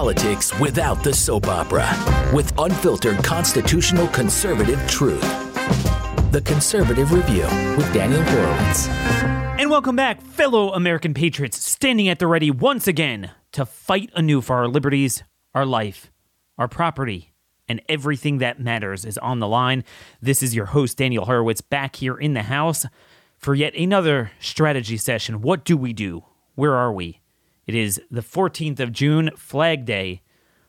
politics without the soap opera with unfiltered constitutional conservative truth. The Conservative Review with Daniel Horowitz. And welcome back, fellow American patriots, standing at the ready once again to fight anew for our liberties, our life, our property, and everything that matters is on the line. This is your host, Daniel Horowitz, back here in the house for yet another strategy session. What do we do? Where are we? It is the 14th of June, Flag Day.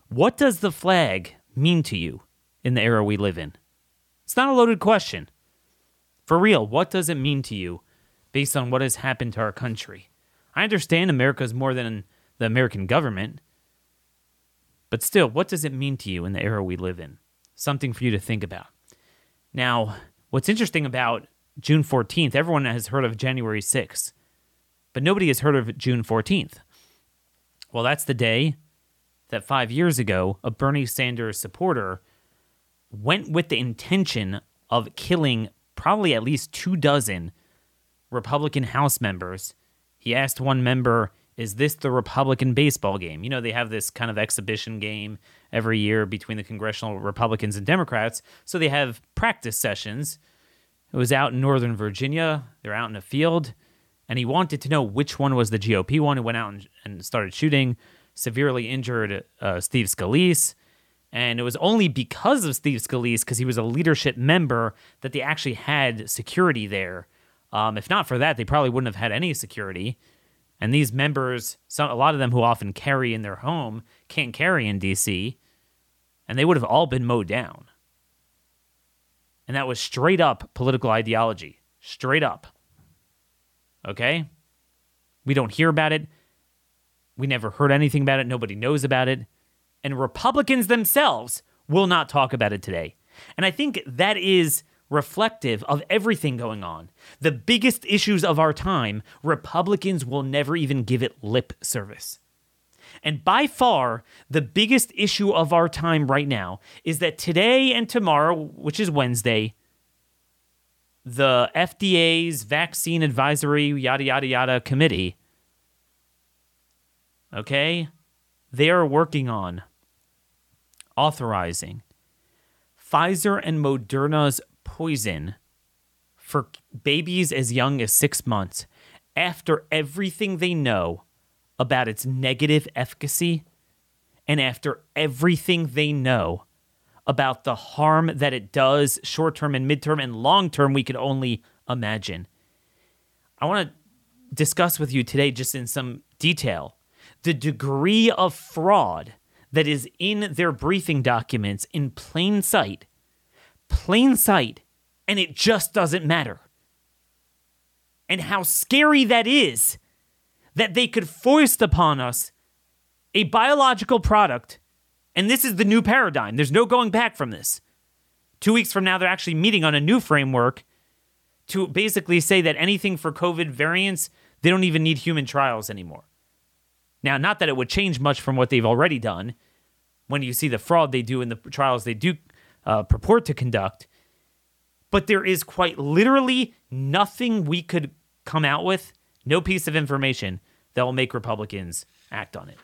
What does the flag mean to you in the era we live in? It's not a loaded question. For real, what does it mean to you based on what has happened to our country? I understand America is more than the American government, but still, what does it mean to you in the era we live in? Something for you to think about. Now, what's interesting about June 14th, everyone has heard of January 6th, but nobody has heard of June 14th. Well, that's the day that five years ago, a Bernie Sanders supporter went with the intention of killing probably at least two dozen Republican House members. He asked one member, Is this the Republican baseball game? You know, they have this kind of exhibition game every year between the congressional Republicans and Democrats. So they have practice sessions. It was out in Northern Virginia. They're out in a field and he wanted to know which one was the GOP one who went out and, and started shooting, severely injured uh, Steve Scalise. And it was only because of Steve Scalise, because he was a leadership member, that they actually had security there. Um, if not for that, they probably wouldn't have had any security. And these members, some, a lot of them who often carry in their home, can't carry in DC, and they would have all been mowed down. And that was straight up political ideology. Straight up. Okay? We don't hear about it. We never heard anything about it. Nobody knows about it. And Republicans themselves will not talk about it today. And I think that is reflective of everything going on. The biggest issues of our time, Republicans will never even give it lip service. And by far, the biggest issue of our time right now is that today and tomorrow, which is Wednesday, the FDA's vaccine advisory yada yada yada committee okay they are working on authorizing Pfizer and Moderna's poison for babies as young as 6 months after everything they know about its negative efficacy and after everything they know about the harm that it does short term and midterm and long term, we could only imagine. I want to discuss with you today, just in some detail, the degree of fraud that is in their briefing documents in plain sight. Plain sight, and it just doesn't matter. And how scary that is that they could foist upon us a biological product and this is the new paradigm. There's no going back from this. Two weeks from now, they're actually meeting on a new framework to basically say that anything for COVID variants, they don't even need human trials anymore. Now, not that it would change much from what they've already done when you see the fraud they do in the trials they do uh, purport to conduct, but there is quite literally nothing we could come out with, no piece of information that will make Republicans act on it.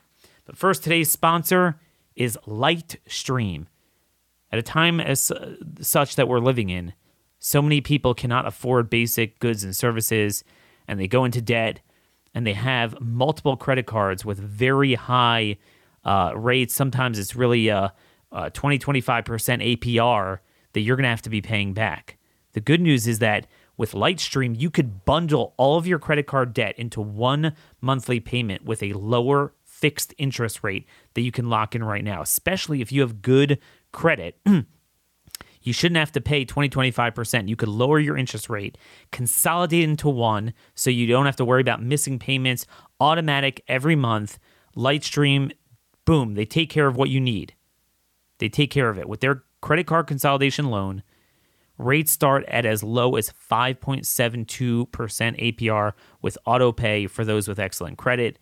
But first, today's sponsor is Lightstream. At a time as uh, such that we're living in, so many people cannot afford basic goods and services, and they go into debt, and they have multiple credit cards with very high uh, rates. Sometimes it's really a, a 20, 25% APR that you're going to have to be paying back. The good news is that with Lightstream, you could bundle all of your credit card debt into one monthly payment with a lower fixed interest rate that you can lock in right now, especially if you have good credit. you shouldn't have to pay 20 25% you could lower your interest rate consolidate into one so you don't have to worry about missing payments automatic every month lightstream boom they take care of what you need. They take care of it. With their credit card consolidation loan rates start at as low as 5.72% apr with auto pay for those with excellent credit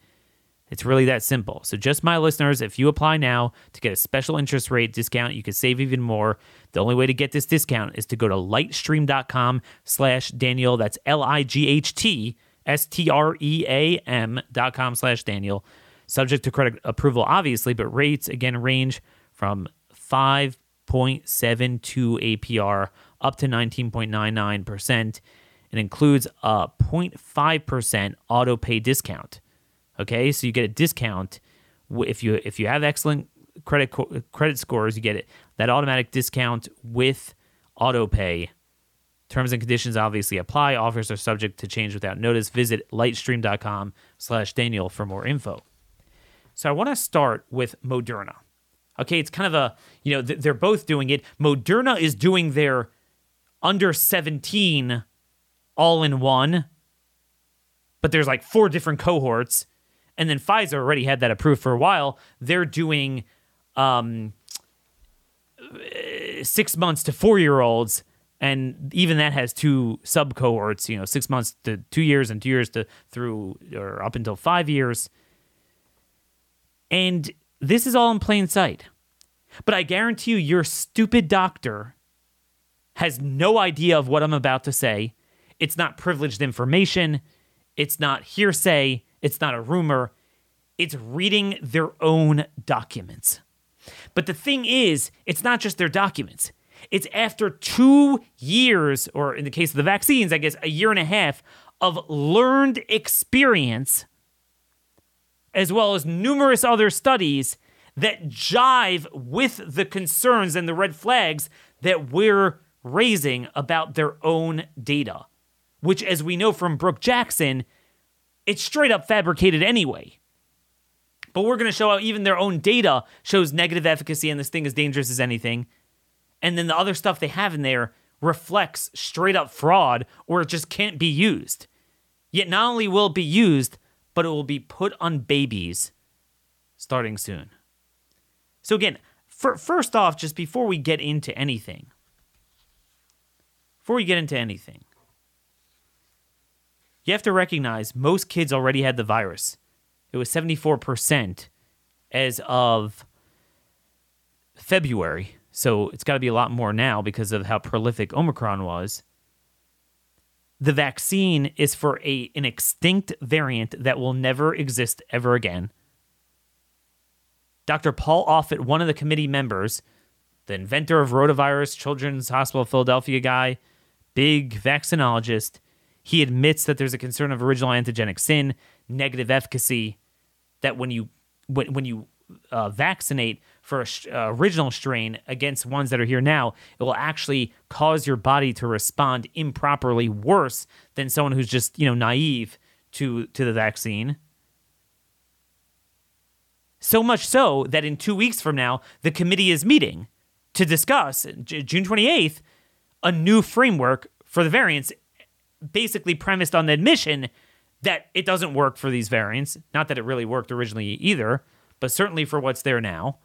it's really that simple. So just my listeners, if you apply now to get a special interest rate discount, you can save even more. The only way to get this discount is to go to lightstream.com slash Daniel. That's L-I-G-H-T S-T-R-E-A-M dot com slash Daniel subject to credit approval, obviously, but rates again range from 5.72 APR up to 19.99%. It includes a 0.5% auto pay discount. Okay, so you get a discount if you if you have excellent credit credit scores, you get it that automatic discount with auto pay. Terms and conditions obviously apply. Offers are subject to change without notice. Visit lightstream.com slash Daniel for more info. So I want to start with Moderna. Okay, it's kind of a, you know, they're both doing it. Moderna is doing their under 17 all in one, but there's like four different cohorts. And then Pfizer already had that approved for a while. They're doing um, six months to four year olds. And even that has two sub cohorts, you know, six months to two years and two years to through or up until five years. And this is all in plain sight. But I guarantee you, your stupid doctor has no idea of what I'm about to say. It's not privileged information. It's not hearsay. It's not a rumor. It's reading their own documents. But the thing is, it's not just their documents. It's after two years, or in the case of the vaccines, I guess a year and a half of learned experience, as well as numerous other studies that jive with the concerns and the red flags that we're raising about their own data, which, as we know from Brook Jackson, it's straight up fabricated anyway. But we're going to show how even their own data shows negative efficacy and this thing is dangerous as anything. And then the other stuff they have in there reflects straight up fraud or it just can't be used. Yet not only will it be used, but it will be put on babies starting soon. So, again, for, first off, just before we get into anything, before we get into anything, you have to recognize most kids already had the virus. It was 74% as of February. So it's got to be a lot more now because of how prolific Omicron was. The vaccine is for a an extinct variant that will never exist ever again. Dr. Paul Offit, one of the committee members, the inventor of rotavirus, Children's Hospital Philadelphia guy, big vaccinologist, he admits that there's a concern of original antigenic sin, negative efficacy, that when you when when you uh, vaccinate for a sh- uh, original strain against ones that are here now, it will actually cause your body to respond improperly worse than someone who's just you know naive to to the vaccine. So much so that in two weeks from now, the committee is meeting to discuss J- June 28th a new framework for the variants, basically premised on the admission that it doesn't work for these variants. Not that it really worked originally either, but certainly for what's there now.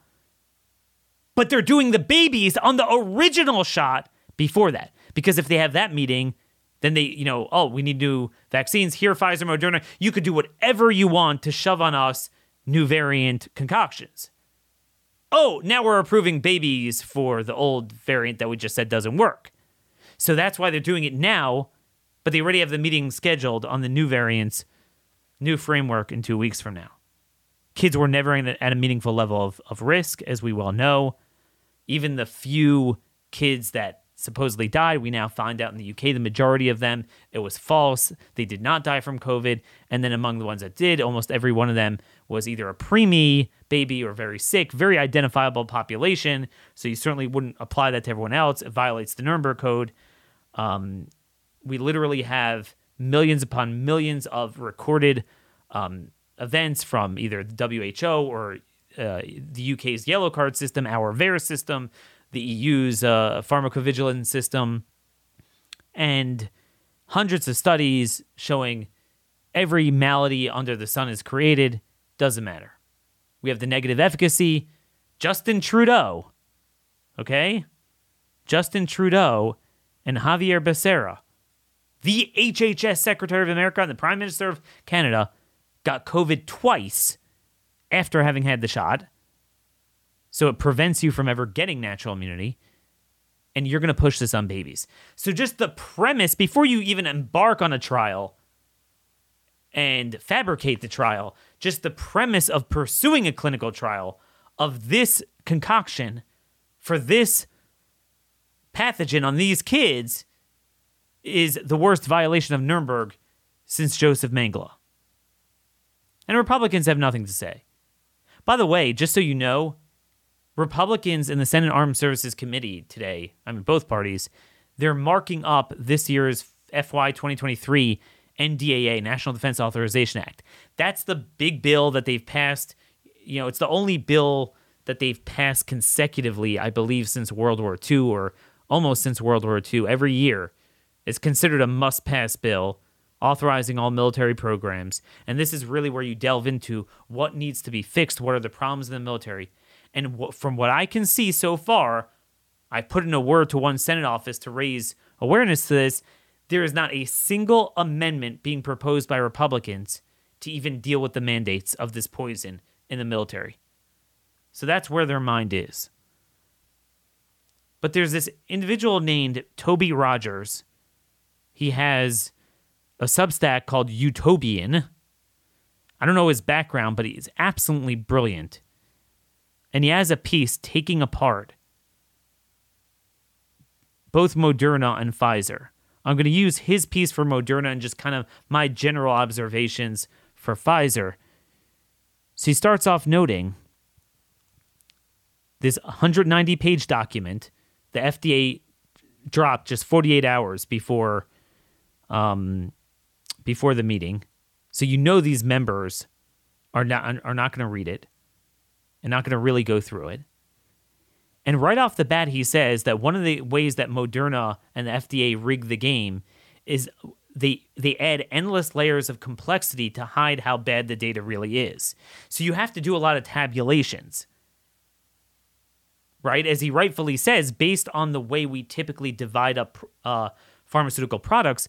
But they're doing the babies on the original shot before that. Because if they have that meeting, then they, you know, oh, we need new vaccines. Here, Pfizer, Moderna. You could do whatever you want to shove on us new variant concoctions. Oh, now we're approving babies for the old variant that we just said doesn't work. So that's why they're doing it now but they already have the meeting scheduled on the new variants, new framework in two weeks from now. Kids were never at a meaningful level of, of risk, as we well know. Even the few kids that supposedly died, we now find out in the UK the majority of them, it was false. They did not die from COVID. And then among the ones that did, almost every one of them was either a preemie baby or very sick, very identifiable population. So you certainly wouldn't apply that to everyone else. It violates the Nuremberg Code. Um, we literally have millions upon millions of recorded um, events from either the WHO or uh, the UK's yellow card system, our VAERS system, the EU's uh, pharmacovigilance system, and hundreds of studies showing every malady under the sun is created. Doesn't matter. We have the negative efficacy. Justin Trudeau, okay? Justin Trudeau and Javier Becerra the HHS Secretary of America and the Prime Minister of Canada got COVID twice after having had the shot. So it prevents you from ever getting natural immunity. And you're going to push this on babies. So, just the premise before you even embark on a trial, and fabricate the trial. Just the premise of pursuing a clinical trial of this concoction for this pathogen on these kids is the worst violation of Nuremberg since Joseph Mengele. And Republicans have nothing to say. By the way, just so you know, Republicans in the Senate Armed Services Committee today, I mean, both parties, they're marking up this year's FY 2023 NDAA, National Defense Authorization Act. That's the big bill that they've passed. You know, it's the only bill that they've passed consecutively, I believe, since World War II or almost since World War II. Every year is considered a must pass bill authorizing all military programs. And this is really where you delve into what needs to be fixed, what are the problems in the military. And from what I can see so far, I put in a word to one Senate office to raise awareness to this. There is not a single amendment being proposed by Republicans to even deal with the mandates of this poison in the military. So that's where their mind is. But there's this individual named Toby Rogers. He has a Substack called uTobian. I don't know his background, but he's absolutely brilliant. And he has a piece taking apart both Moderna and Pfizer. I'm going to use his piece for Moderna and just kind of my general observations for Pfizer. So he starts off noting this 190 page document the FDA dropped just 48 hours before um, before the meeting. So you know these members are not are not going to read it and not going to really go through it. And right off the bat, he says that one of the ways that Moderna and the FDA rig the game is they they add endless layers of complexity to hide how bad the data really is. So you have to do a lot of tabulations. Right, as he rightfully says, based on the way we typically divide up uh, pharmaceutical products,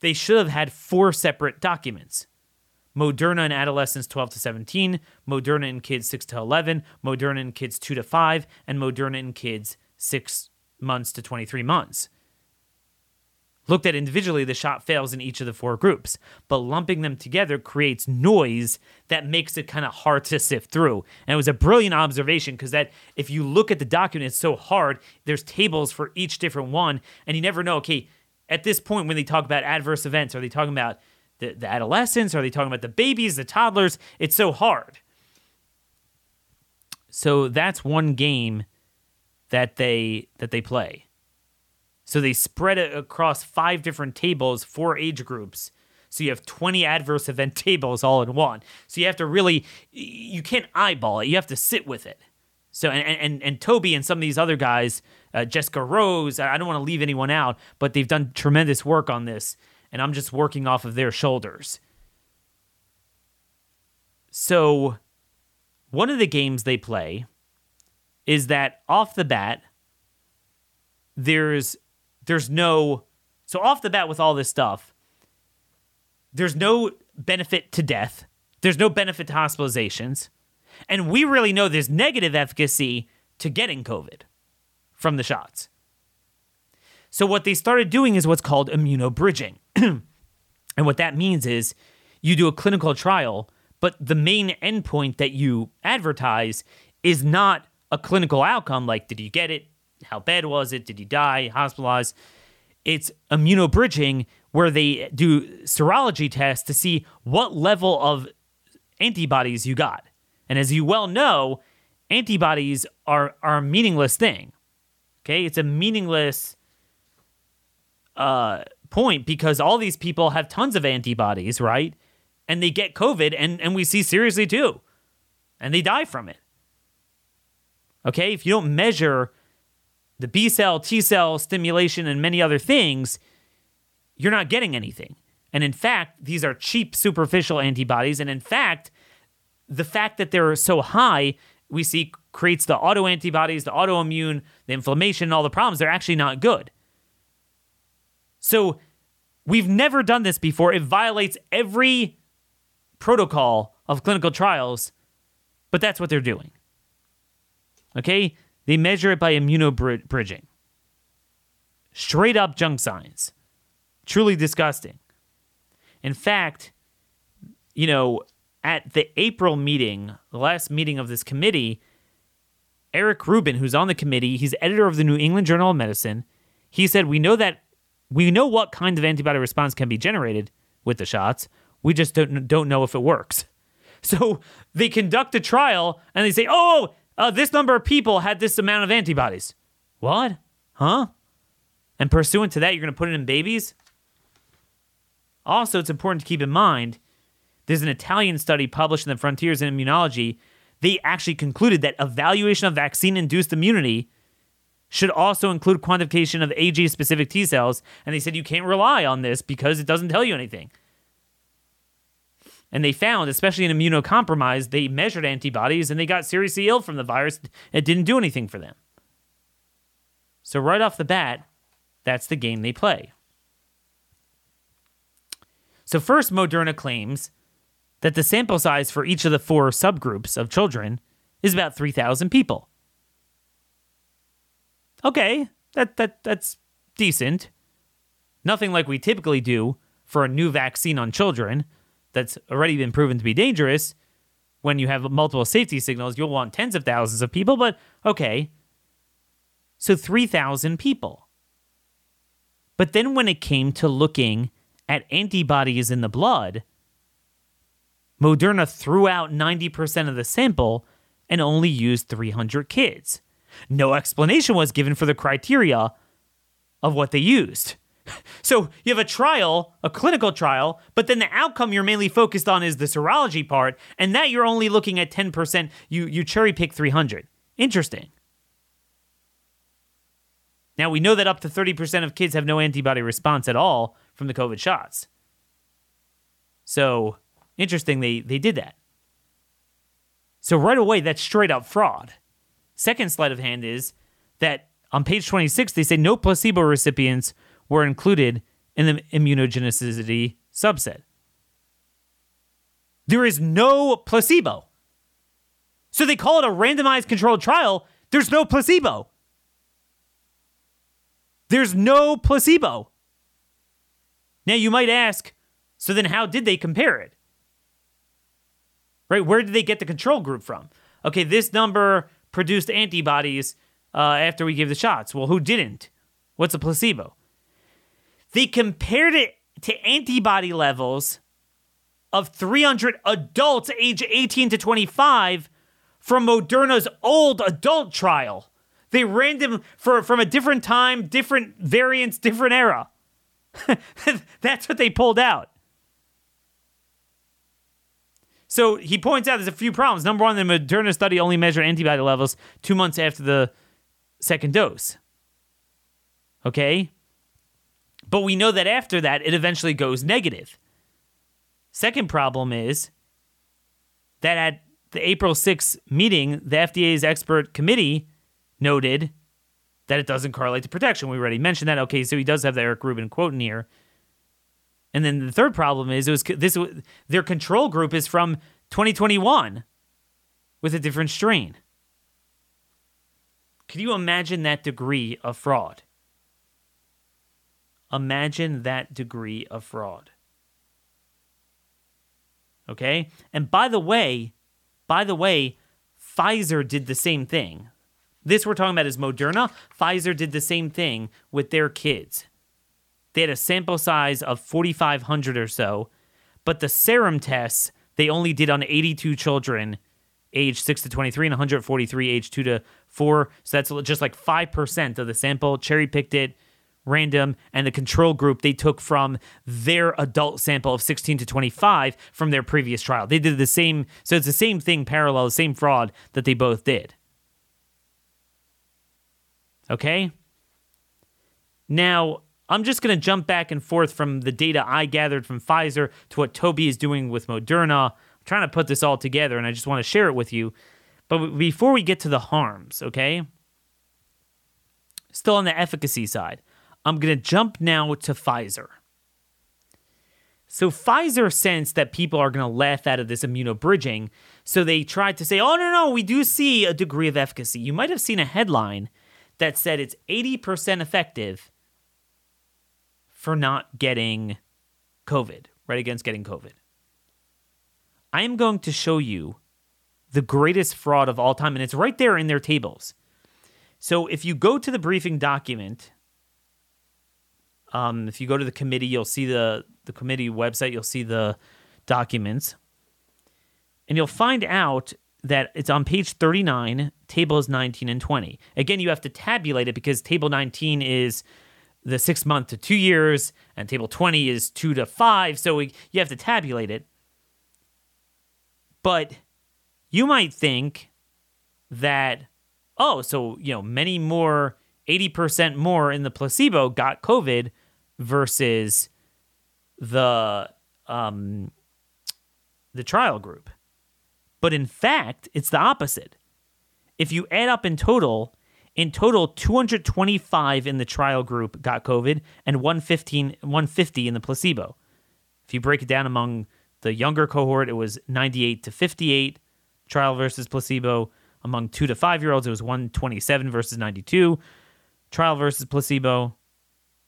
they should have had four separate documents. Moderna in adolescents 12 to 17, Moderna in kids 6 to 11, Moderna in kids 2 to 5, and Moderna in kids 6 months to 23 months. Looked at individually, the shot fails in each of the four groups, but lumping them together creates noise that makes it kind of hard to sift through. And it was a brilliant observation because that if you look at the document, it's so hard. There's tables for each different one, and you never know. Okay, at this point when they talk about adverse events, are they talking about the, the adolescents? Are they talking about the babies, the toddlers? It's so hard. So that's one game that they that they play. So they spread it across five different tables, four age groups. So you have 20 adverse event tables all in one. So you have to really you can't eyeball it. You have to sit with it. So and and and Toby and some of these other guys uh, Jessica Rose. I don't want to leave anyone out, but they've done tremendous work on this, and I'm just working off of their shoulders. So, one of the games they play is that off the bat, there's there's no so off the bat with all this stuff, there's no benefit to death. There's no benefit to hospitalizations. And we really know there's negative efficacy to getting COVID from the shots. So, what they started doing is what's called immunobridging. and what that means is you do a clinical trial, but the main endpoint that you advertise is not a clinical outcome like did you get it? How bad was it? Did you die? Hospitalized? It's immunobridging where they do serology tests to see what level of antibodies you got. And as you well know, antibodies are, are a meaningless thing. Okay, it's a meaningless uh, point because all these people have tons of antibodies, right? And they get COVID, and, and we see seriously too, and they die from it. Okay, if you don't measure the B cell, T cell stimulation, and many other things, you're not getting anything. And in fact, these are cheap, superficial antibodies. And in fact, the fact that they're so high we see creates the autoantibodies, the autoimmune, the inflammation, and all the problems. They're actually not good. So we've never done this before. It violates every protocol of clinical trials, but that's what they're doing. Okay? They measure it by immunobridging. Straight up junk science. Truly disgusting. In fact, you know, at the April meeting, the last meeting of this committee, Eric Rubin, who's on the committee, he's editor of the New England Journal of Medicine. He said, We know that we know what kind of antibody response can be generated with the shots. We just don't, don't know if it works. So they conduct a trial and they say, oh, uh, this number of people had this amount of antibodies. What? Huh? And pursuant to that, you're going to put it in babies? Also, it's important to keep in mind there's an Italian study published in the Frontiers in Immunology. They actually concluded that evaluation of vaccine induced immunity should also include quantification of ag specific T cells. And they said you can't rely on this because it doesn't tell you anything. And they found, especially in immunocompromised, they measured antibodies and they got seriously ill from the virus. It didn't do anything for them. So, right off the bat, that's the game they play. So, first, Moderna claims that the sample size for each of the four subgroups of children is about 3,000 people. Okay, that, that, that's decent. Nothing like we typically do for a new vaccine on children that's already been proven to be dangerous. When you have multiple safety signals, you'll want tens of thousands of people, but okay. So 3,000 people. But then when it came to looking at antibodies in the blood, Moderna threw out 90% of the sample and only used 300 kids. No explanation was given for the criteria of what they used. So you have a trial, a clinical trial, but then the outcome you're mainly focused on is the serology part, and that you're only looking at 10%. You you cherry pick 300. Interesting. Now we know that up to 30% of kids have no antibody response at all from the COVID shots. So interesting they they did that. So right away that's straight up fraud. Second sleight of hand is that on page 26 they say no placebo recipients were included in the immunogenicity subset. There is no placebo. So they call it a randomized controlled trial. There's no placebo. There's no placebo. Now you might ask, so then how did they compare it? Right? Where did they get the control group from? Okay, this number produced antibodies uh, after we gave the shots. Well, who didn't? What's a placebo? They compared it to antibody levels of 300 adults age 18 to 25 from Moderna's old adult trial. They ran them for, from a different time, different variants, different era. That's what they pulled out. So he points out there's a few problems. Number one, the Moderna study only measured antibody levels two months after the second dose. Okay? But we know that after that, it eventually goes negative. Second problem is that at the April 6th meeting, the FDA's expert committee noted that it doesn't correlate to protection. We already mentioned that. Okay, so he does have the Eric Rubin quote in here. And then the third problem is it was this their control group is from 2021 with a different strain. Can you imagine that degree of fraud? Imagine that degree of fraud. Okay? And by the way, by the way, Pfizer did the same thing. This we're talking about is Moderna. Pfizer did the same thing with their kids. They had a sample size of 4,500 or so, but the serum tests they only did on 82 children age 6 to 23 and 143 age 2 to 4. So that's just like 5% of the sample. Cherry picked it, random, and the control group they took from their adult sample of 16 to 25 from their previous trial. They did the same, so it's the same thing, parallel, the same fraud that they both did. Okay? Now, I'm just going to jump back and forth from the data I gathered from Pfizer to what Toby is doing with Moderna. I'm trying to put this all together, and I just want to share it with you. But before we get to the harms, okay? Still on the efficacy side, I'm going to jump now to Pfizer. So Pfizer sensed that people are going to laugh out of this immunobridging, so they tried to say, "Oh no, no, we do see a degree of efficacy." You might have seen a headline that said it's 80% effective for not getting COVID, right against getting COVID. I am going to show you the greatest fraud of all time, and it's right there in their tables. So if you go to the briefing document, um, if you go to the committee, you'll see the the committee website. You'll see the documents, and you'll find out that it's on page 39, tables 19 and 20. Again, you have to tabulate it because table 19 is the six month to two years, and table 20 is two to five. So we, you have to tabulate it. But you might think that, oh, so, you know, many more, 80% more in the placebo got COVID versus the um, the trial group. But in fact, it's the opposite. If you add up in total, in total, 225 in the trial group got COVID and 115, 150 in the placebo. If you break it down among the younger cohort, it was 98 to 58 trial versus placebo. Among two to five year olds, it was 127 versus 92 trial versus placebo.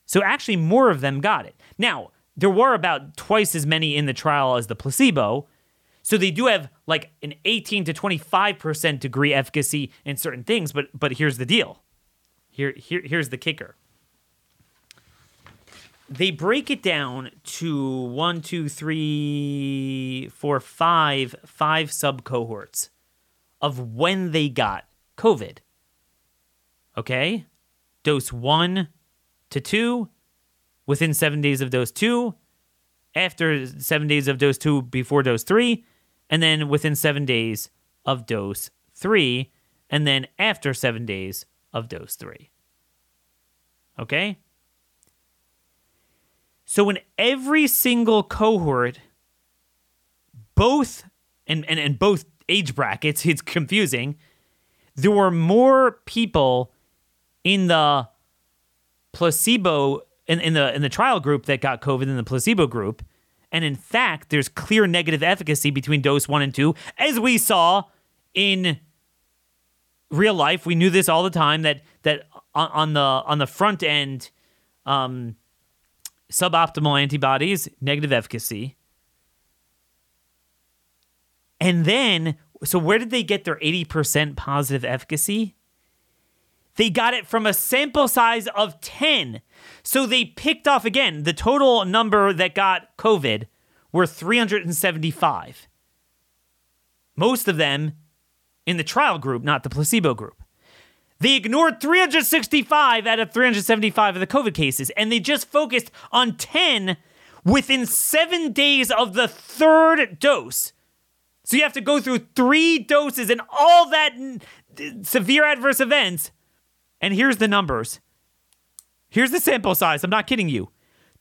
So actually, more of them got it. Now, there were about twice as many in the trial as the placebo. So they do have like an 18 to 25% degree efficacy in certain things, but but here's the deal. Here, here here's the kicker. They break it down to one, two, three, four, five, five sub cohorts of when they got COVID. Okay? Dose one to two, within seven days of dose two, after seven days of dose two, before dose three, and then within seven days of dose three, and then after seven days of dose three. Okay? So in every single cohort, both and, and, and both age brackets, it's confusing. There were more people in the placebo in, in the in the trial group that got COVID than the placebo group. And in fact, there's clear negative efficacy between dose one and two, as we saw in real life. We knew this all the time that that on, the on the front end, um, suboptimal antibodies, negative efficacy. And then, so where did they get their 80% positive efficacy? They got it from a sample size of 10. So they picked off again the total number that got COVID were 375. Most of them in the trial group, not the placebo group. They ignored 365 out of 375 of the COVID cases, and they just focused on 10 within seven days of the third dose. So you have to go through three doses and all that severe adverse events and here's the numbers. Here's the sample size. I'm not kidding you.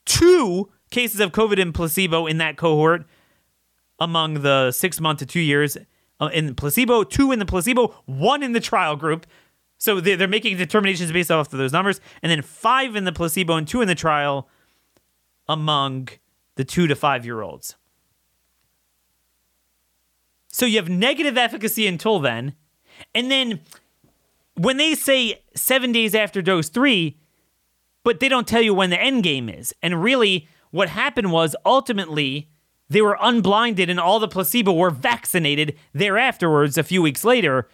Two cases of COVID and placebo in that cohort among the six month to two years uh, in placebo, two in the placebo, one in the trial group. So they're, they're making determinations based off of those numbers, and then five in the placebo and two in the trial among the two to five year olds. So you have negative efficacy until then, and then when they say seven days after dose three, but they don't tell you when the end game is. And really, what happened was ultimately they were unblinded and all the placebo were vaccinated thereafterwards a few weeks later.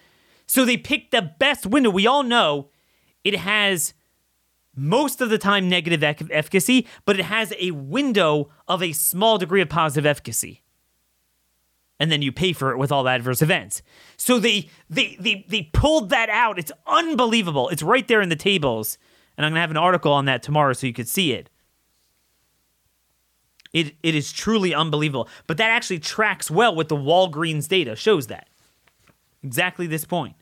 So they picked the best window. We all know it has most of the time negative efficacy, but it has a window of a small degree of positive efficacy and then you pay for it with all the adverse events. So they they they they pulled that out. It's unbelievable. It's right there in the tables. And I'm going to have an article on that tomorrow so you could see it. It it is truly unbelievable. But that actually tracks well with the Walgreens data. Shows that. Exactly this point.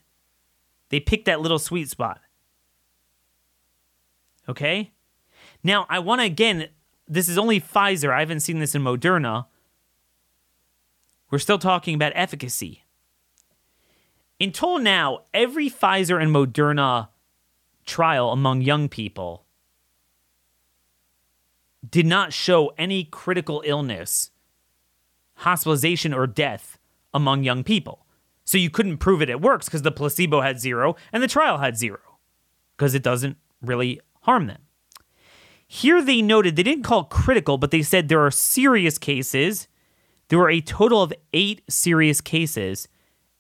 They picked that little sweet spot. Okay? Now, I want to again, this is only Pfizer. I haven't seen this in Moderna we're still talking about efficacy. Until now, every Pfizer and Moderna trial among young people did not show any critical illness, hospitalization, or death among young people. So you couldn't prove it it works because the placebo had zero and the trial had zero because it doesn't really harm them. Here they noted they didn't call critical, but they said there are serious cases there were a total of eight serious cases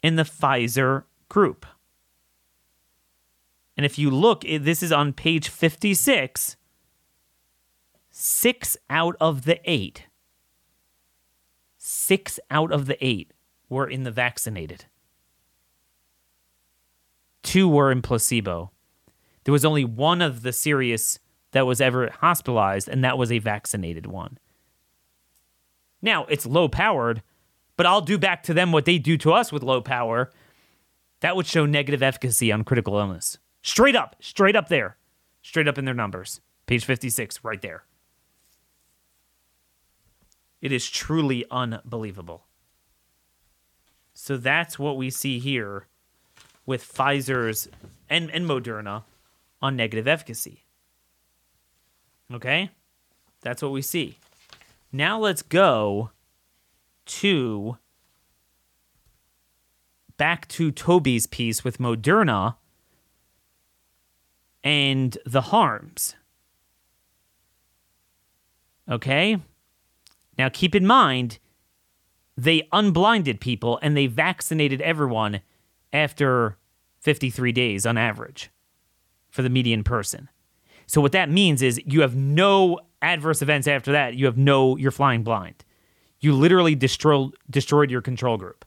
in the Pfizer group. And if you look, this is on page 56. Six out of the eight, six out of the eight were in the vaccinated. Two were in placebo. There was only one of the serious that was ever hospitalized, and that was a vaccinated one. Now, it's low powered, but I'll do back to them what they do to us with low power. That would show negative efficacy on critical illness. Straight up, straight up there, straight up in their numbers. Page 56, right there. It is truly unbelievable. So that's what we see here with Pfizer's and, and Moderna on negative efficacy. Okay? That's what we see. Now let's go to back to Toby's piece with Moderna and the harms. Okay? Now keep in mind, they unblinded people and they vaccinated everyone after 53 days on average for the median person. So what that means is you have no adverse events after that. You have no you're flying blind. You literally destroy, destroyed your control group.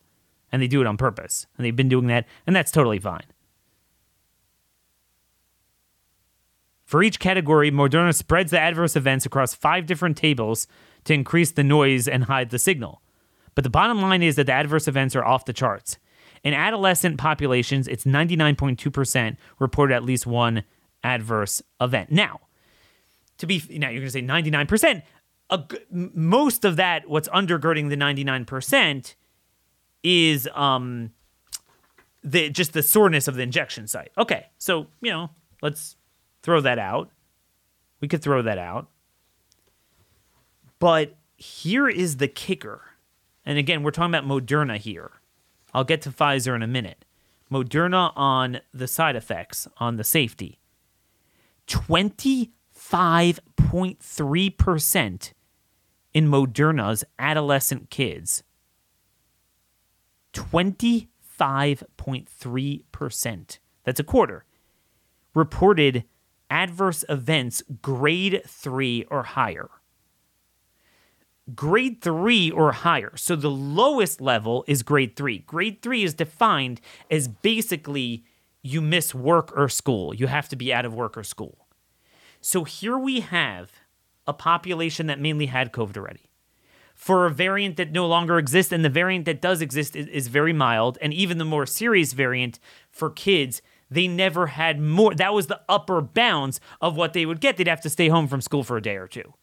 And they do it on purpose. And they've been doing that and that's totally fine. For each category, Moderna spreads the adverse events across five different tables to increase the noise and hide the signal. But the bottom line is that the adverse events are off the charts. In adolescent populations, it's 99.2% reported at least one adverse event. Now, to be now you're going to say 99%, a, most of that what's undergirding the 99% is um the just the soreness of the injection site. Okay. So, you know, let's throw that out. We could throw that out. But here is the kicker. And again, we're talking about Moderna here. I'll get to Pfizer in a minute. Moderna on the side effects, on the safety. 25.3% in Moderna's adolescent kids. 25.3%. That's a quarter. Reported adverse events grade 3 or higher grade three or higher. So the lowest level is grade three. Grade three is defined as basically you miss work or school. You have to be out of work or school. So here we have a population that mainly had COVID already. For a variant that no longer exists, and the variant that does exist is, is very mild, and even the more serious variant for kids, they never had more. That was the upper bounds of what they would get. They'd have to stay home from school for a day or two.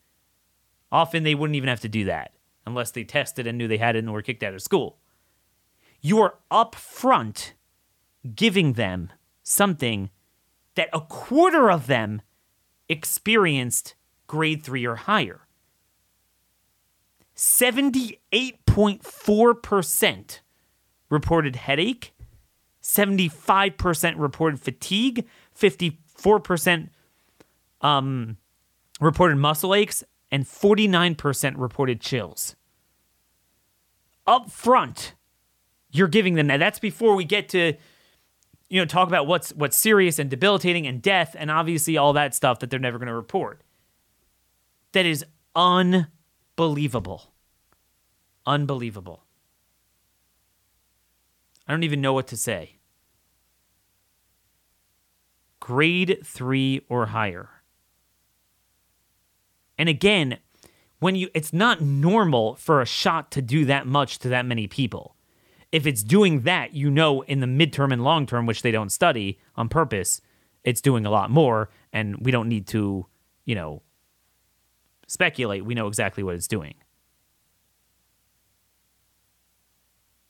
Often they wouldn't even have to do that unless they tested and knew they had it and were kicked out of school. You are upfront giving them something that a quarter of them experienced grade three or higher. 78.4% reported headache, 75% reported fatigue, 54% um, reported muscle aches, and 49% reported chills. Up front, you're giving them that. That's before we get to you know talk about what's what's serious and debilitating and death and obviously all that stuff that they're never going to report. That is unbelievable. Unbelievable. I don't even know what to say. Grade 3 or higher. And again, when you it's not normal for a shot to do that much to that many people. If it's doing that, you know in the midterm and long term, which they don't study on purpose, it's doing a lot more and we don't need to, you know, speculate. We know exactly what it's doing.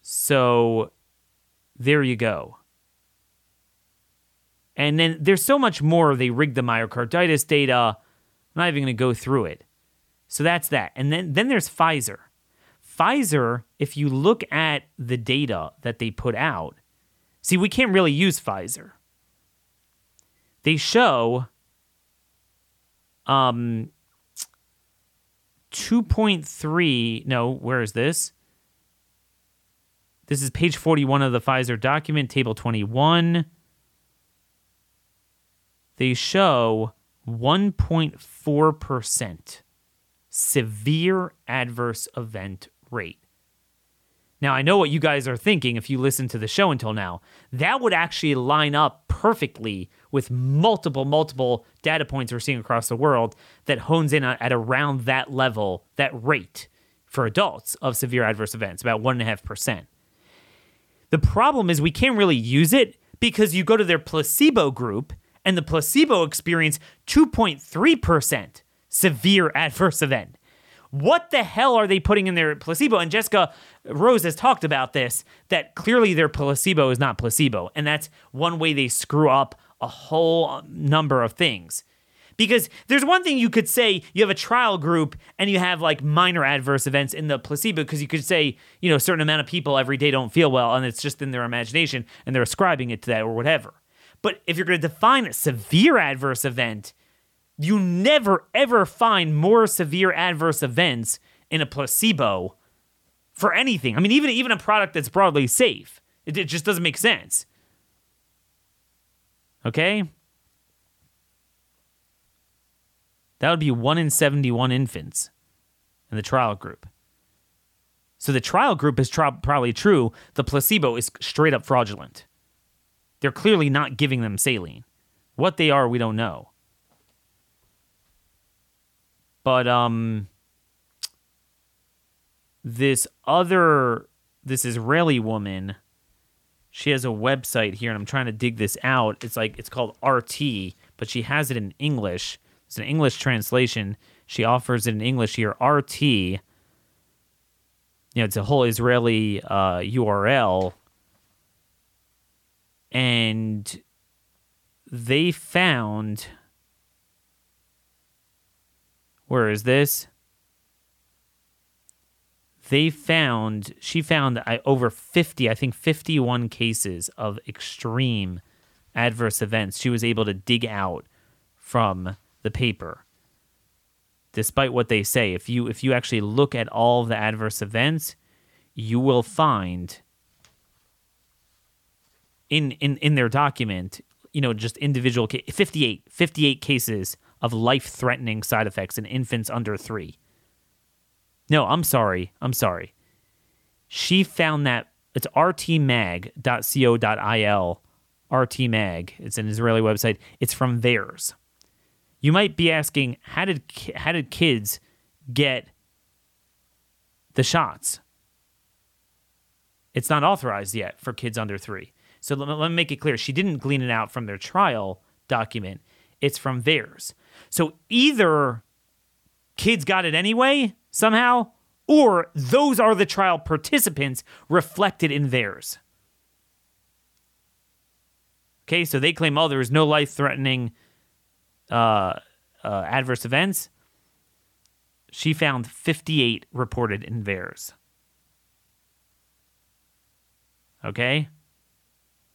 So there you go. And then there's so much more. They rigged the myocarditis data. I'm not even going to go through it. So that's that. And then, then there's Pfizer. Pfizer, if you look at the data that they put out, see, we can't really use Pfizer. They show um, 2.3, no, where is this? This is page 41 of the Pfizer document, table 21. They show 1.4% severe adverse event rate. Now, I know what you guys are thinking if you listen to the show until now. That would actually line up perfectly with multiple, multiple data points we're seeing across the world that hones in at around that level, that rate for adults of severe adverse events, about 1.5%. The problem is we can't really use it because you go to their placebo group and the placebo experience 2.3% severe adverse event. What the hell are they putting in their placebo? And Jessica Rose has talked about this that clearly their placebo is not placebo. And that's one way they screw up a whole number of things. Because there's one thing you could say you have a trial group and you have like minor adverse events in the placebo because you could say, you know, a certain amount of people every day don't feel well and it's just in their imagination and they're ascribing it to that or whatever. But if you're going to define a severe adverse event, you never ever find more severe adverse events in a placebo for anything. I mean, even even a product that's broadly safe, it, it just doesn't make sense. Okay, that would be one in seventy-one infants in the trial group. So the trial group is probably true. The placebo is straight up fraudulent. They're clearly not giving them saline. What they are, we don't know. But um this other this Israeli woman, she has a website here and I'm trying to dig this out. It's like it's called RT, but she has it in English. It's an English translation. She offers it in English here. RT. You know, it's a whole Israeli uh, URL. And they found where is this? They found, she found uh, over 50, I think 51 cases of extreme adverse events she was able to dig out from the paper. Despite what they say, if you if you actually look at all of the adverse events, you will find in in in their document, you know, just individual 58 58 cases of life threatening side effects in infants under three. No, I'm sorry. I'm sorry. She found that it's rtmag.co.il. RTMag. It's an Israeli website. It's from VAERS. You might be asking, how did how did kids get the shots? It's not authorized yet for kids under three. So let, let me make it clear. She didn't glean it out from their trial document. It's from VAERS. So either kids got it anyway, somehow, or those are the trial participants reflected in VAERS. Okay, so they claim, oh, there was no life threatening uh, uh, adverse events. She found 58 reported in VAERS. Okay?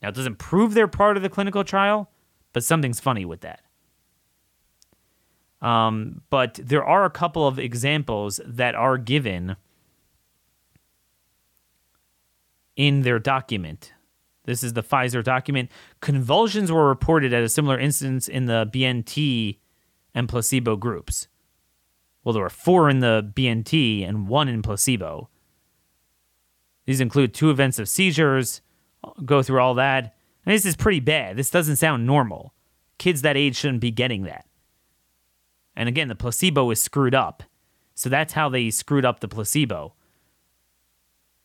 Now, it doesn't prove they're part of the clinical trial, but something's funny with that. Um, but there are a couple of examples that are given in their document. This is the Pfizer document. Convulsions were reported at a similar instance in the BNT and placebo groups. Well, there were four in the BNT and one in placebo. These include two events of seizures. I'll go through all that. And this is pretty bad. This doesn't sound normal. Kids that age shouldn't be getting that. And again, the placebo is screwed up. So that's how they screwed up the placebo.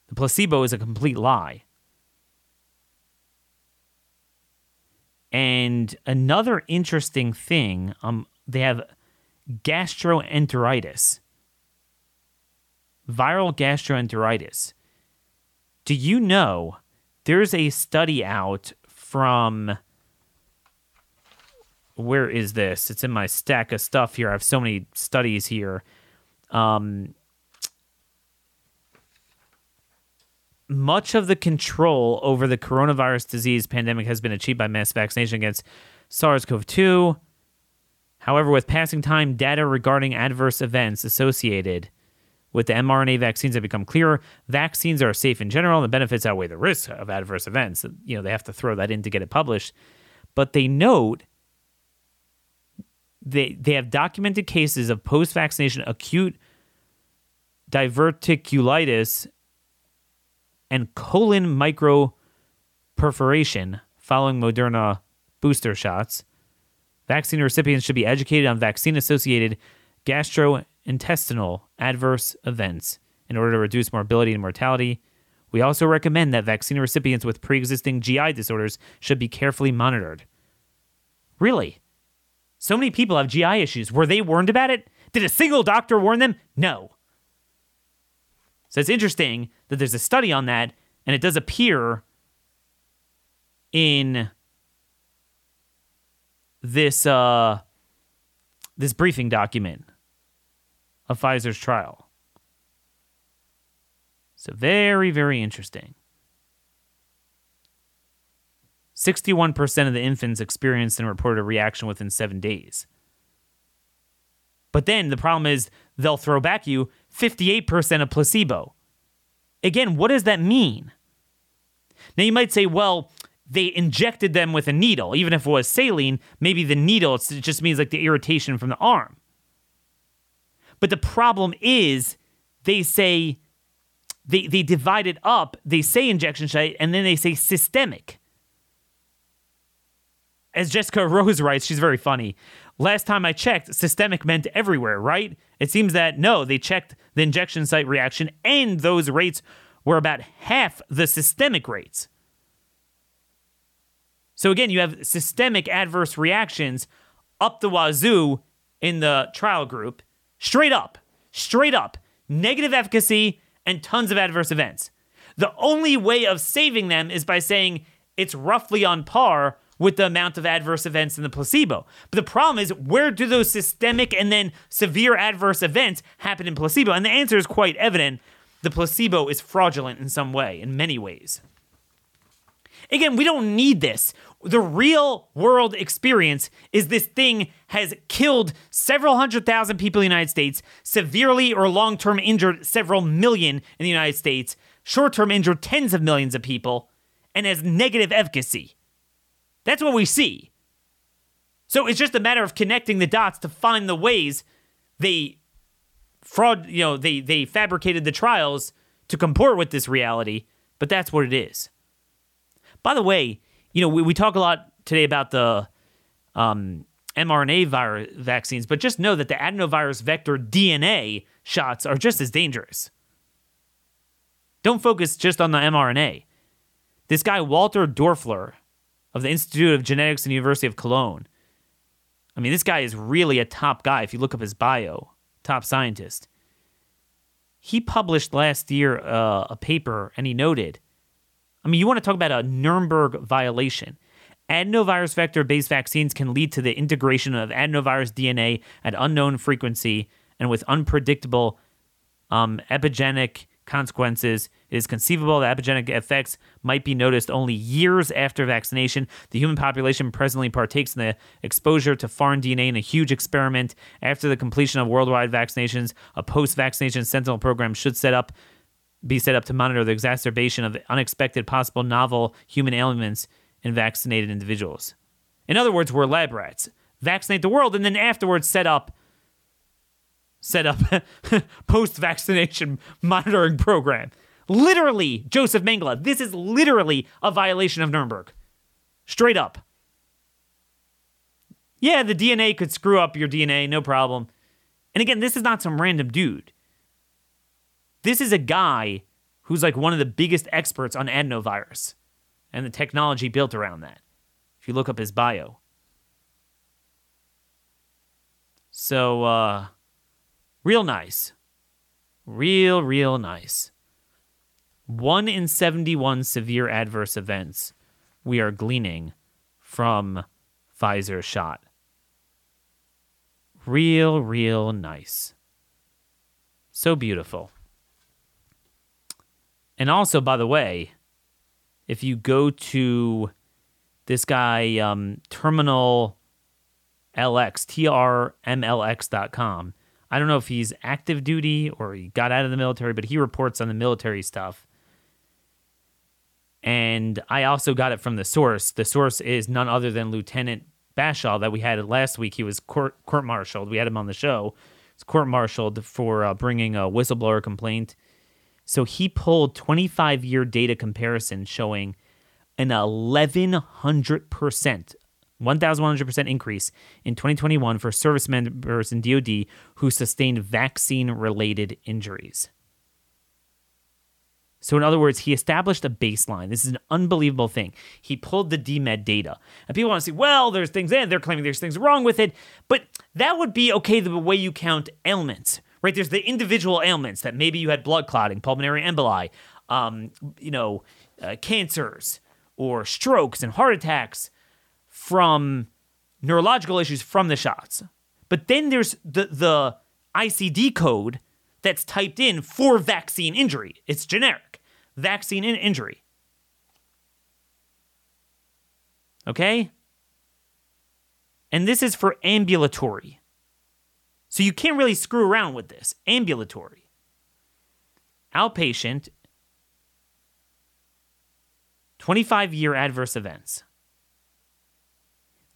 The placebo is a complete lie. And another interesting thing, um, they have gastroenteritis, viral gastroenteritis. Do you know there's a study out from where is this? It's in my stack of stuff here. I have so many studies here. Um, much of the control over the coronavirus disease pandemic has been achieved by mass vaccination against SARS CoV 2. However, with passing time, data regarding adverse events associated With the mRNA vaccines have become clearer. Vaccines are safe in general, and the benefits outweigh the risks of adverse events. You know, they have to throw that in to get it published. But they note they they have documented cases of post-vaccination acute diverticulitis and colon microperforation following Moderna booster shots. Vaccine recipients should be educated on vaccine associated gastrointestinal adverse events in order to reduce morbidity and mortality. We also recommend that vaccine recipients with pre existing GI disorders should be carefully monitored. Really? So many people have GI issues. Were they warned about it? Did a single doctor warn them? No. So it's interesting that there's a study on that, and it does appear in this uh, this briefing document of Pfizer's trial. So very, very interesting. 61% of the infants experienced and reported a reaction within seven days. But then the problem is they'll throw back you 58% of placebo. Again, what does that mean? Now you might say, well, they injected them with a needle. Even if it was saline, maybe the needle, it just means like the irritation from the arm. But the problem is they say they, they divide it up. They say injection site and then they say systemic. As Jessica Rose writes, she's very funny. Last time I checked, systemic meant everywhere, right? It seems that no, they checked the injection site reaction, and those rates were about half the systemic rates. So again, you have systemic adverse reactions up the wazoo in the trial group, straight up, straight up, negative efficacy and tons of adverse events. The only way of saving them is by saying it's roughly on par with the amount of adverse events in the placebo. But the problem is, where do those systemic and then severe adverse events happen in placebo? And the answer is quite evident. The placebo is fraudulent in some way, in many ways. Again, we don't need this. The real world experience is this thing has killed several hundred thousand people in the United States, severely or long term injured several million in the United States, short term injured tens of millions of people, and has negative efficacy. That's what we see. So it's just a matter of connecting the dots to find the ways they fraud, you know, they they fabricated the trials to comport with this reality, but that's what it is. By the way, you know, we, we talk a lot today about the um, mRNA virus vaccines, but just know that the adenovirus vector DNA shots are just as dangerous. Don't focus just on the mRNA. This guy, Walter Doerfler, of the Institute of Genetics and University of Cologne. I mean, this guy is really a top guy if you look up his bio, top scientist. He published last year uh, a paper and he noted I mean, you want to talk about a Nuremberg violation. Adenovirus vector based vaccines can lead to the integration of adenovirus DNA at unknown frequency and with unpredictable um, epigenetic consequences. It is conceivable that epigenetic effects might be noticed only years after vaccination. The human population presently partakes in the exposure to foreign DNA in a huge experiment. After the completion of worldwide vaccinations, a post vaccination sentinel program should set up be set up to monitor the exacerbation of unexpected possible novel human ailments in vaccinated individuals. In other words, we're lab rats. Vaccinate the world and then afterwards set up set up post-vaccination monitoring program. Literally, Joseph Mengele, this is literally a violation of Nuremberg. Straight up. Yeah, the DNA could screw up your DNA, no problem. And again, this is not some random dude. This is a guy who's like one of the biggest experts on adenovirus and the technology built around that. If you look up his bio. So, uh, real nice. Real, real nice. One in 71 severe adverse events we are gleaning from Pfizer shot. Real, real nice. So beautiful. And also, by the way, if you go to this guy, um, Terminal LX, TRMLX.com, I don't know if he's active duty or he got out of the military, but he reports on the military stuff. And I also got it from the source. The source is none other than Lieutenant Bashaw that we had last week. He was court martialed. We had him on the show. He's court martialed for uh, bringing a whistleblower complaint. So he pulled 25 year data comparison showing an 1100%, 1100% increase in 2021 for service members in DoD who sustained vaccine related injuries. So, in other words, he established a baseline. This is an unbelievable thing. He pulled the DMED data. And people want to say, well, there's things in, they're claiming there's things wrong with it. But that would be okay the way you count ailments, right? There's the individual ailments that maybe you had blood clotting, pulmonary emboli, um, you know, uh, cancers or strokes and heart attacks from neurological issues from the shots. But then there's the, the ICD code that's typed in for vaccine injury. It's generic vaccine and injury. Okay? And this is for ambulatory. So you can't really screw around with this. Ambulatory. Outpatient, 25 year adverse events.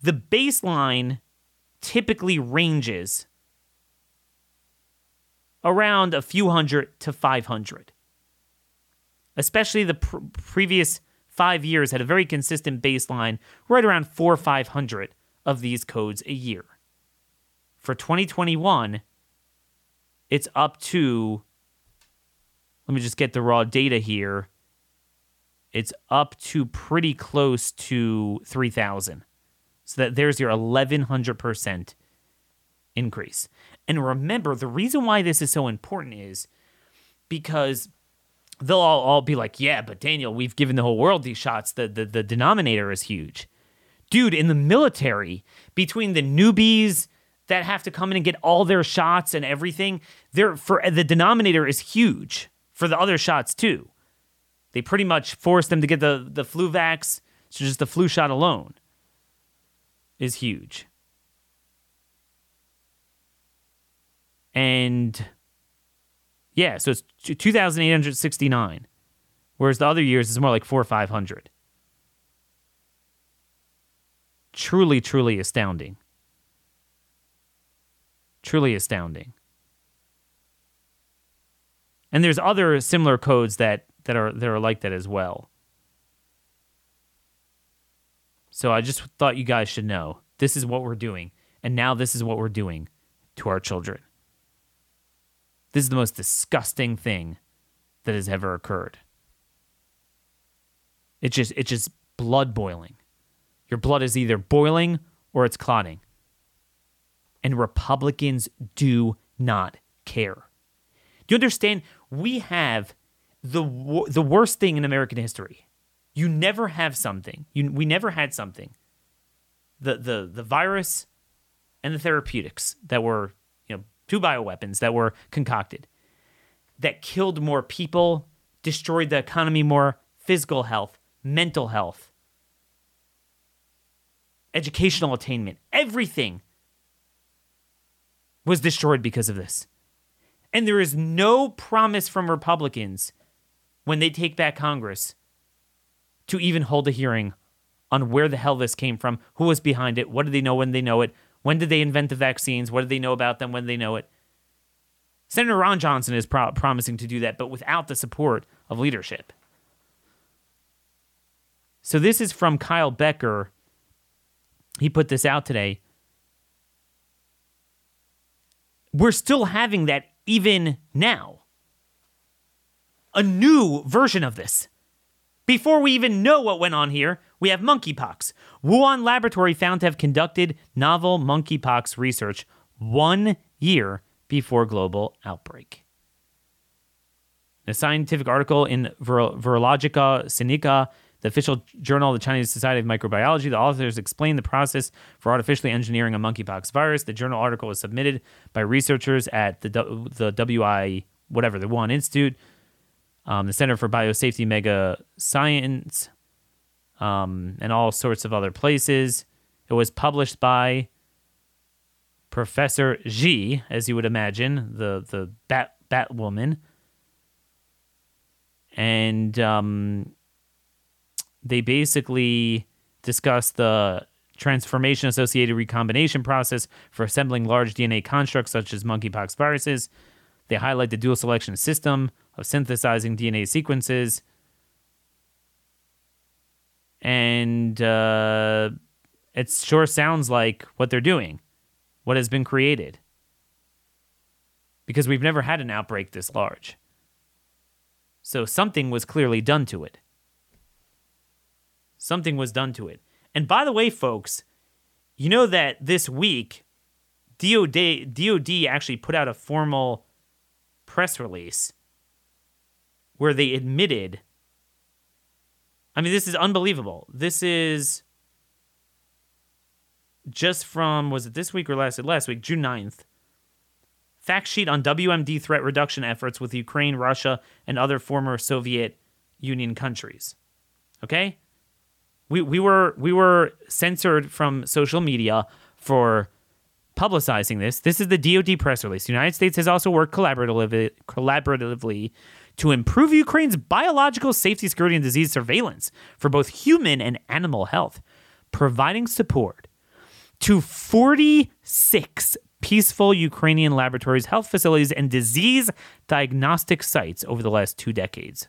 The baseline typically ranges around a few hundred to 500 especially the pr- previous five years had a very consistent baseline, right around four or 500 of these codes a year. For 2021, it's up to, let me just get the raw data here. It's up to pretty close to 3,000. So that there's your 1100% increase. And remember, the reason why this is so important is because they'll all, all be like, yeah, but Daniel, we've given the whole world these shots. The, the, the denominator is huge. Dude, in the military, between the newbies that have to come in and get all their shots and everything, there for the denominator is huge for the other shots too. They pretty much force them to get the, the flu vax. So just the flu shot alone is huge. And yeah, so it's 2,869, whereas the other years is more like four or 500. Truly, truly astounding. Truly astounding. And there's other similar codes that, that are that are like that as well. So I just thought you guys should know this is what we're doing. And now this is what we're doing to our children. This is the most disgusting thing that has ever occurred. It's just it's just blood boiling. Your blood is either boiling or it's clotting. And Republicans do not care. Do you understand? We have the the worst thing in American history. You never have something. You, we never had something. The the the virus and the therapeutics that were you know, two bioweapons that were concocted that killed more people, destroyed the economy more, physical health, mental health, educational attainment, everything was destroyed because of this. And there is no promise from Republicans when they take back Congress to even hold a hearing on where the hell this came from, who was behind it, what did they know when they know it, when did they invent the vaccines? What did they know about them when they know it? Senator Ron Johnson is pro- promising to do that, but without the support of leadership. So this is from Kyle Becker. He put this out today. We're still having that even now. A new version of this. Before we even know what went on here, we have monkeypox. Wuhan Laboratory found to have conducted novel monkeypox research one year before global outbreak. A scientific article in Vir- Virologica Sinica, the official journal of the Chinese Society of Microbiology, the authors explain the process for artificially engineering a monkeypox virus. The journal article was submitted by researchers at the the WI whatever the Wuhan Institute um, the Center for Biosafety Mega Science, um, and all sorts of other places. It was published by Professor Xi, as you would imagine, the the bat Batwoman, and um, they basically discuss the transformation associated recombination process for assembling large DNA constructs such as monkeypox viruses. They highlight the dual selection system of synthesizing DNA sequences. And uh, it sure sounds like what they're doing, what has been created. Because we've never had an outbreak this large. So something was clearly done to it. Something was done to it. And by the way, folks, you know that this week, DOD, DOD actually put out a formal press release where they admitted. I mean, this is unbelievable. This is just from, was it this week or last, last week, June 9th. Fact sheet on WMD threat reduction efforts with Ukraine, Russia, and other former Soviet Union countries. Okay? we, we were we were censored from social media for publicizing this. This is the DoD press release. The United States has also worked collaboratively, collaboratively to improve Ukraine's biological safety, security, and disease surveillance for both human and animal health, providing support to 46 peaceful Ukrainian laboratories, health facilities, and disease diagnostic sites over the last two decades.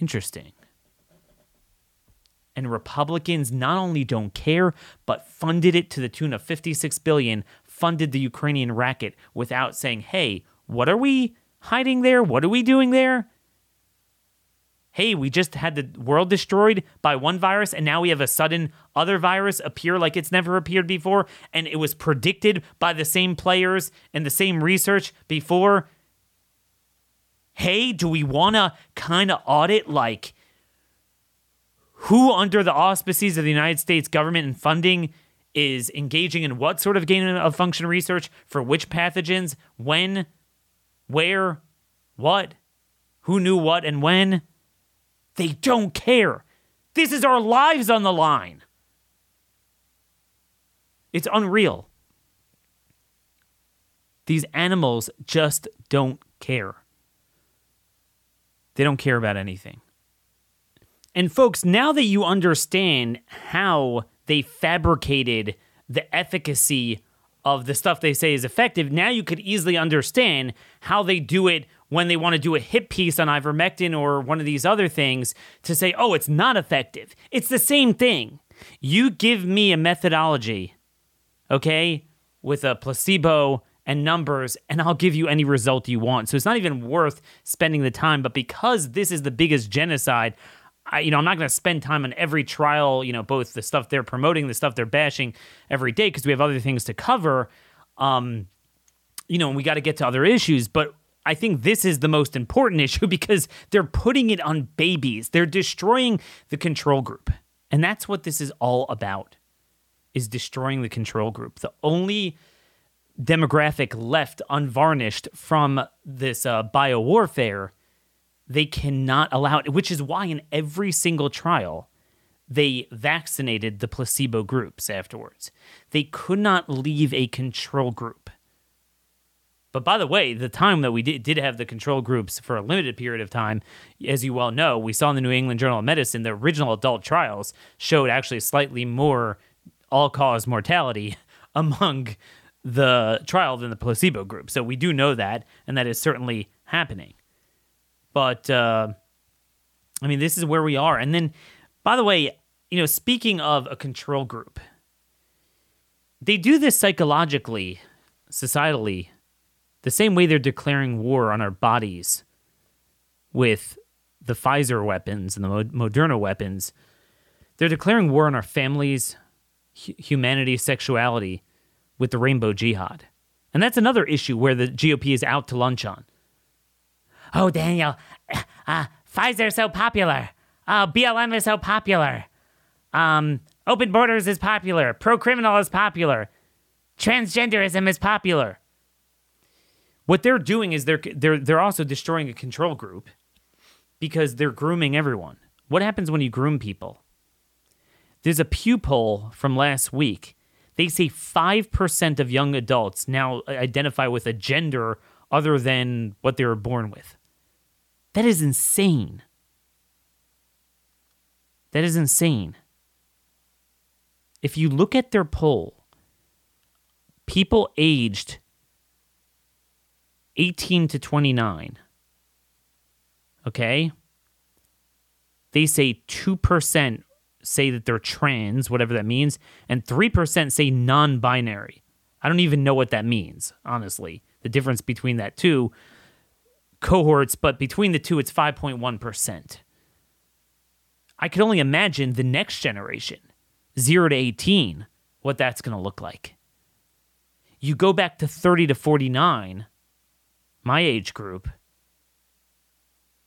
Interesting and Republicans not only don't care but funded it to the tune of 56 billion funded the Ukrainian racket without saying hey what are we hiding there? What are we doing there? Hey we just had the world destroyed by one virus and now we have a sudden other virus appear like it's never appeared before and it was predicted by the same players and the same research before. Hey do we want to kind of audit like who, under the auspices of the United States government and funding, is engaging in what sort of gain of function research for which pathogens, when, where, what, who knew what and when. They don't care. This is our lives on the line. It's unreal. These animals just don't care. They don't care about anything. And folks, now that you understand how they fabricated the efficacy of the stuff they say is effective, now you could easily understand how they do it when they want to do a hit piece on ivermectin or one of these other things to say, oh, it's not effective. It's the same thing. You give me a methodology, okay, with a placebo and numbers, and I'll give you any result you want. So it's not even worth spending the time. But because this is the biggest genocide, I, you know, I'm not going to spend time on every trial, you know, both the stuff they're promoting, the stuff they're bashing every day, because we have other things to cover. Um, you know, and we got to get to other issues. But I think this is the most important issue because they're putting it on babies. They're destroying the control group. And that's what this is all about is destroying the control group. The only demographic left unvarnished from this uh, bio warfare they cannot allow it, which is why in every single trial, they vaccinated the placebo groups afterwards. They could not leave a control group. But by the way, the time that we did, did have the control groups for a limited period of time, as you well know, we saw in the New England Journal of Medicine, the original adult trials showed actually slightly more all cause mortality among the trial than the placebo group. So we do know that, and that is certainly happening. But uh, I mean, this is where we are. And then, by the way, you know, speaking of a control group, they do this psychologically, societally, the same way they're declaring war on our bodies with the Pfizer weapons and the Moderna weapons. They're declaring war on our families, humanity, sexuality with the rainbow jihad. And that's another issue where the GOP is out to lunch on oh, Daniel, uh, Pfizer is so popular. Oh, BLM is so popular. Um, open borders is popular. Pro criminal is popular. Transgenderism is popular. What they're doing is they're they're they're also destroying a control group because they're grooming everyone. What happens when you groom people? There's a Pew poll from last week They say 5% of young adults now identify with a gender other than what they were born with. That is insane. That is insane. If you look at their poll, people aged 18 to 29, okay? They say 2% say that they're trans, whatever that means, and 3% say non binary. I don't even know what that means, honestly, the difference between that two cohorts, but between the two, it's 5.1%. I could only imagine the next generation, 0 to 18, what that's going to look like. You go back to 30 to 49, my age group,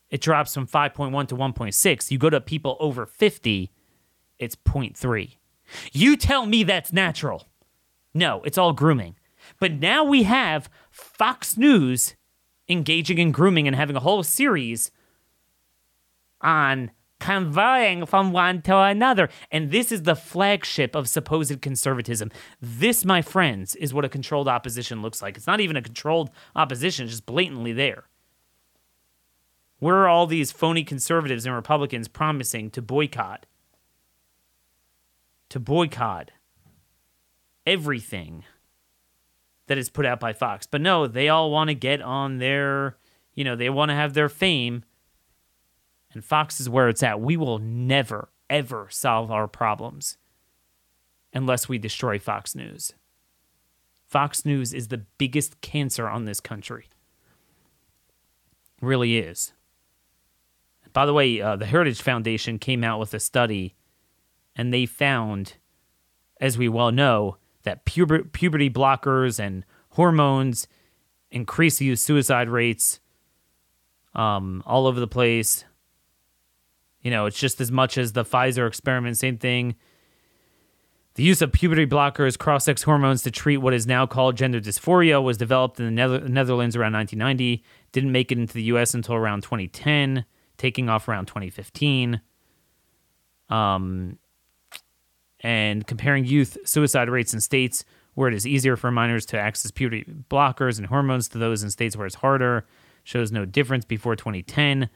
it drops from 5.1 to 1.6. You go to people over 50, it's 0.3. You tell me that's natural. No, it's all grooming. But now we have Fox News engaging in grooming and having a whole series on conveying from one to another. And this is the flagship of supposed conservatism. This, my friends, is what a controlled opposition looks like. It's not even a controlled opposition, it's just blatantly there. Where are all these phony conservatives and Republicans promising to boycott? To boycott everything that is put out by Fox. But no, they all want to get on their, you know, they want to have their fame. And Fox is where it's at. We will never, ever solve our problems unless we destroy Fox News. Fox News is the biggest cancer on this country. Really is. By the way, uh, the Heritage Foundation came out with a study and they found, as we well know, that puber- puberty blockers and hormones increase the suicide rates um, all over the place. You know, it's just as much as the Pfizer experiment, same thing. The use of puberty blockers, cross sex hormones to treat what is now called gender dysphoria was developed in the Nether- Netherlands around 1990, didn't make it into the US until around 2010, taking off around 2015. Um, and comparing youth suicide rates in states where it is easier for minors to access puberty blockers and hormones to those in states where it's harder shows no difference before 2010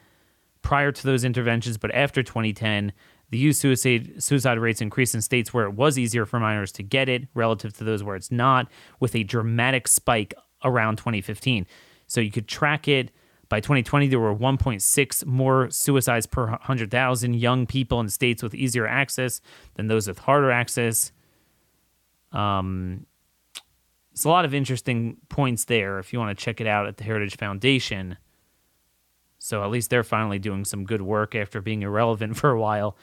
prior to those interventions but after 2010 the youth suicide suicide rates increased in states where it was easier for minors to get it relative to those where it's not with a dramatic spike around 2015 so you could track it by 2020, there were 1.6 more suicides per 100,000 young people in states with easier access than those with harder access. Um, it's a lot of interesting points there if you want to check it out at the Heritage Foundation. So at least they're finally doing some good work after being irrelevant for a while.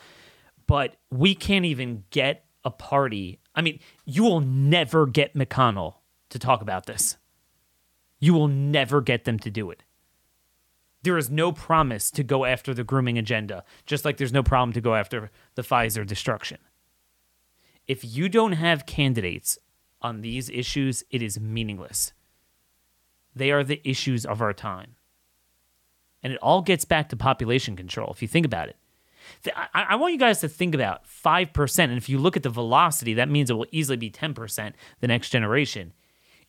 But we can't even get a party. I mean, you will never get McConnell to talk about this. You will never get them to do it there is no promise to go after the grooming agenda, just like there's no problem to go after the Pfizer destruction. If you don't have candidates on these issues, it is meaningless. They are the issues of our time. And it all gets back to population control, if you think about it. I, want you guys to think about 5%. And if you look at the velocity, that means it will easily be 10% the next generation.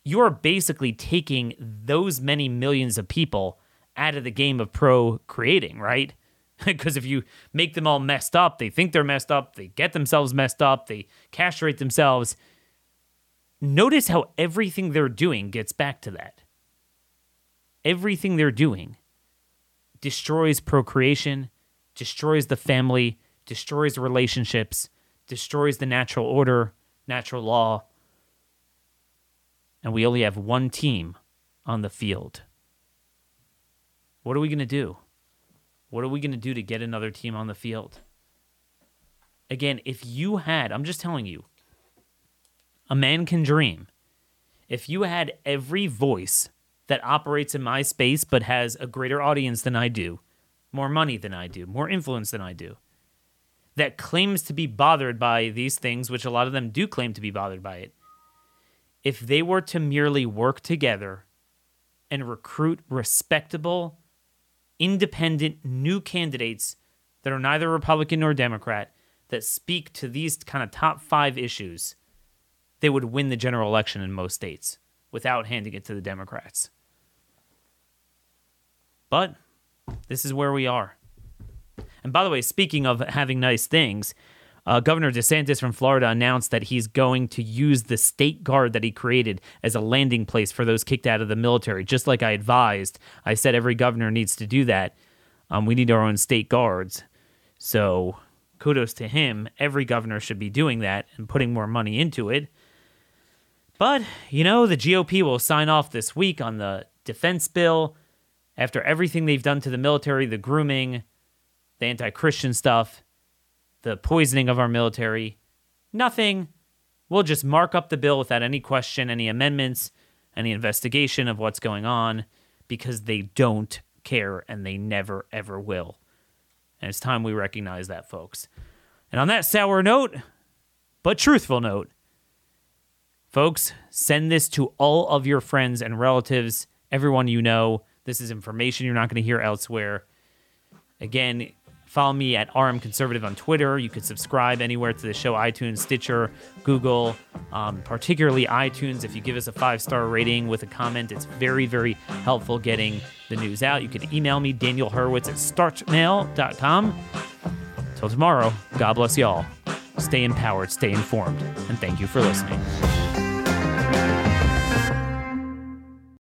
You're basically taking those many millions of people out of the game of procreating, right? Because if you make them all messed up, they think they're messed up, they get themselves messed up, they castrate themselves. Notice how everything they're doing gets back to that. Everything they're doing destroys procreation, destroys the family, destroys relationships, destroys the natural order, natural law. And we only have one team on the field. What are we going to do? What are we going to do to get another team on the field? Again, if you had, I'm just telling you, a man can dream. If you had every voice that operates in my space but has a greater audience than I do, more money than I do, more influence than I do, that claims to be bothered by these things, which a lot of them do claim to be bothered by it, if they were to merely work together and recruit respectable, independent new candidates that are neither Republican nor Democrat that speak to these kind of top five issues, they would win the general election in most states without handing it to the Democrats. But this is where we are. And by the way, speaking of having nice things, uh, Governor DeSantis from Florida announced that he's going to use the state guard that he created as a landing place for those kicked out of the military. Just like I advised, I said every governor needs to do that. Um, we need our own state guards. So kudos to him. Every governor should be doing that and putting more money into it. But, you know, the GOP will sign off this week on the defense bill after everything they've done to the military, the grooming, the anti Christian stuff, the poisoning of our military. Nothing. We'll just mark up the bill without any question, any amendments, any investigation of what's going on because they don't care and they never, ever will. And it's time we recognize that, folks. And on that sour note, but truthful note, folks, send this to all of your friends and relatives, everyone you know. This is information you're not going to hear elsewhere. Again, Follow me at RM Conservative on Twitter. You can subscribe anywhere to the show iTunes, Stitcher, Google, um, particularly iTunes. If you give us a five star rating with a comment, it's very, very helpful getting the news out. You can email me, Daniel Horowitz at startmail.com. Till tomorrow, God bless y'all. Stay empowered, stay informed, and thank you for listening.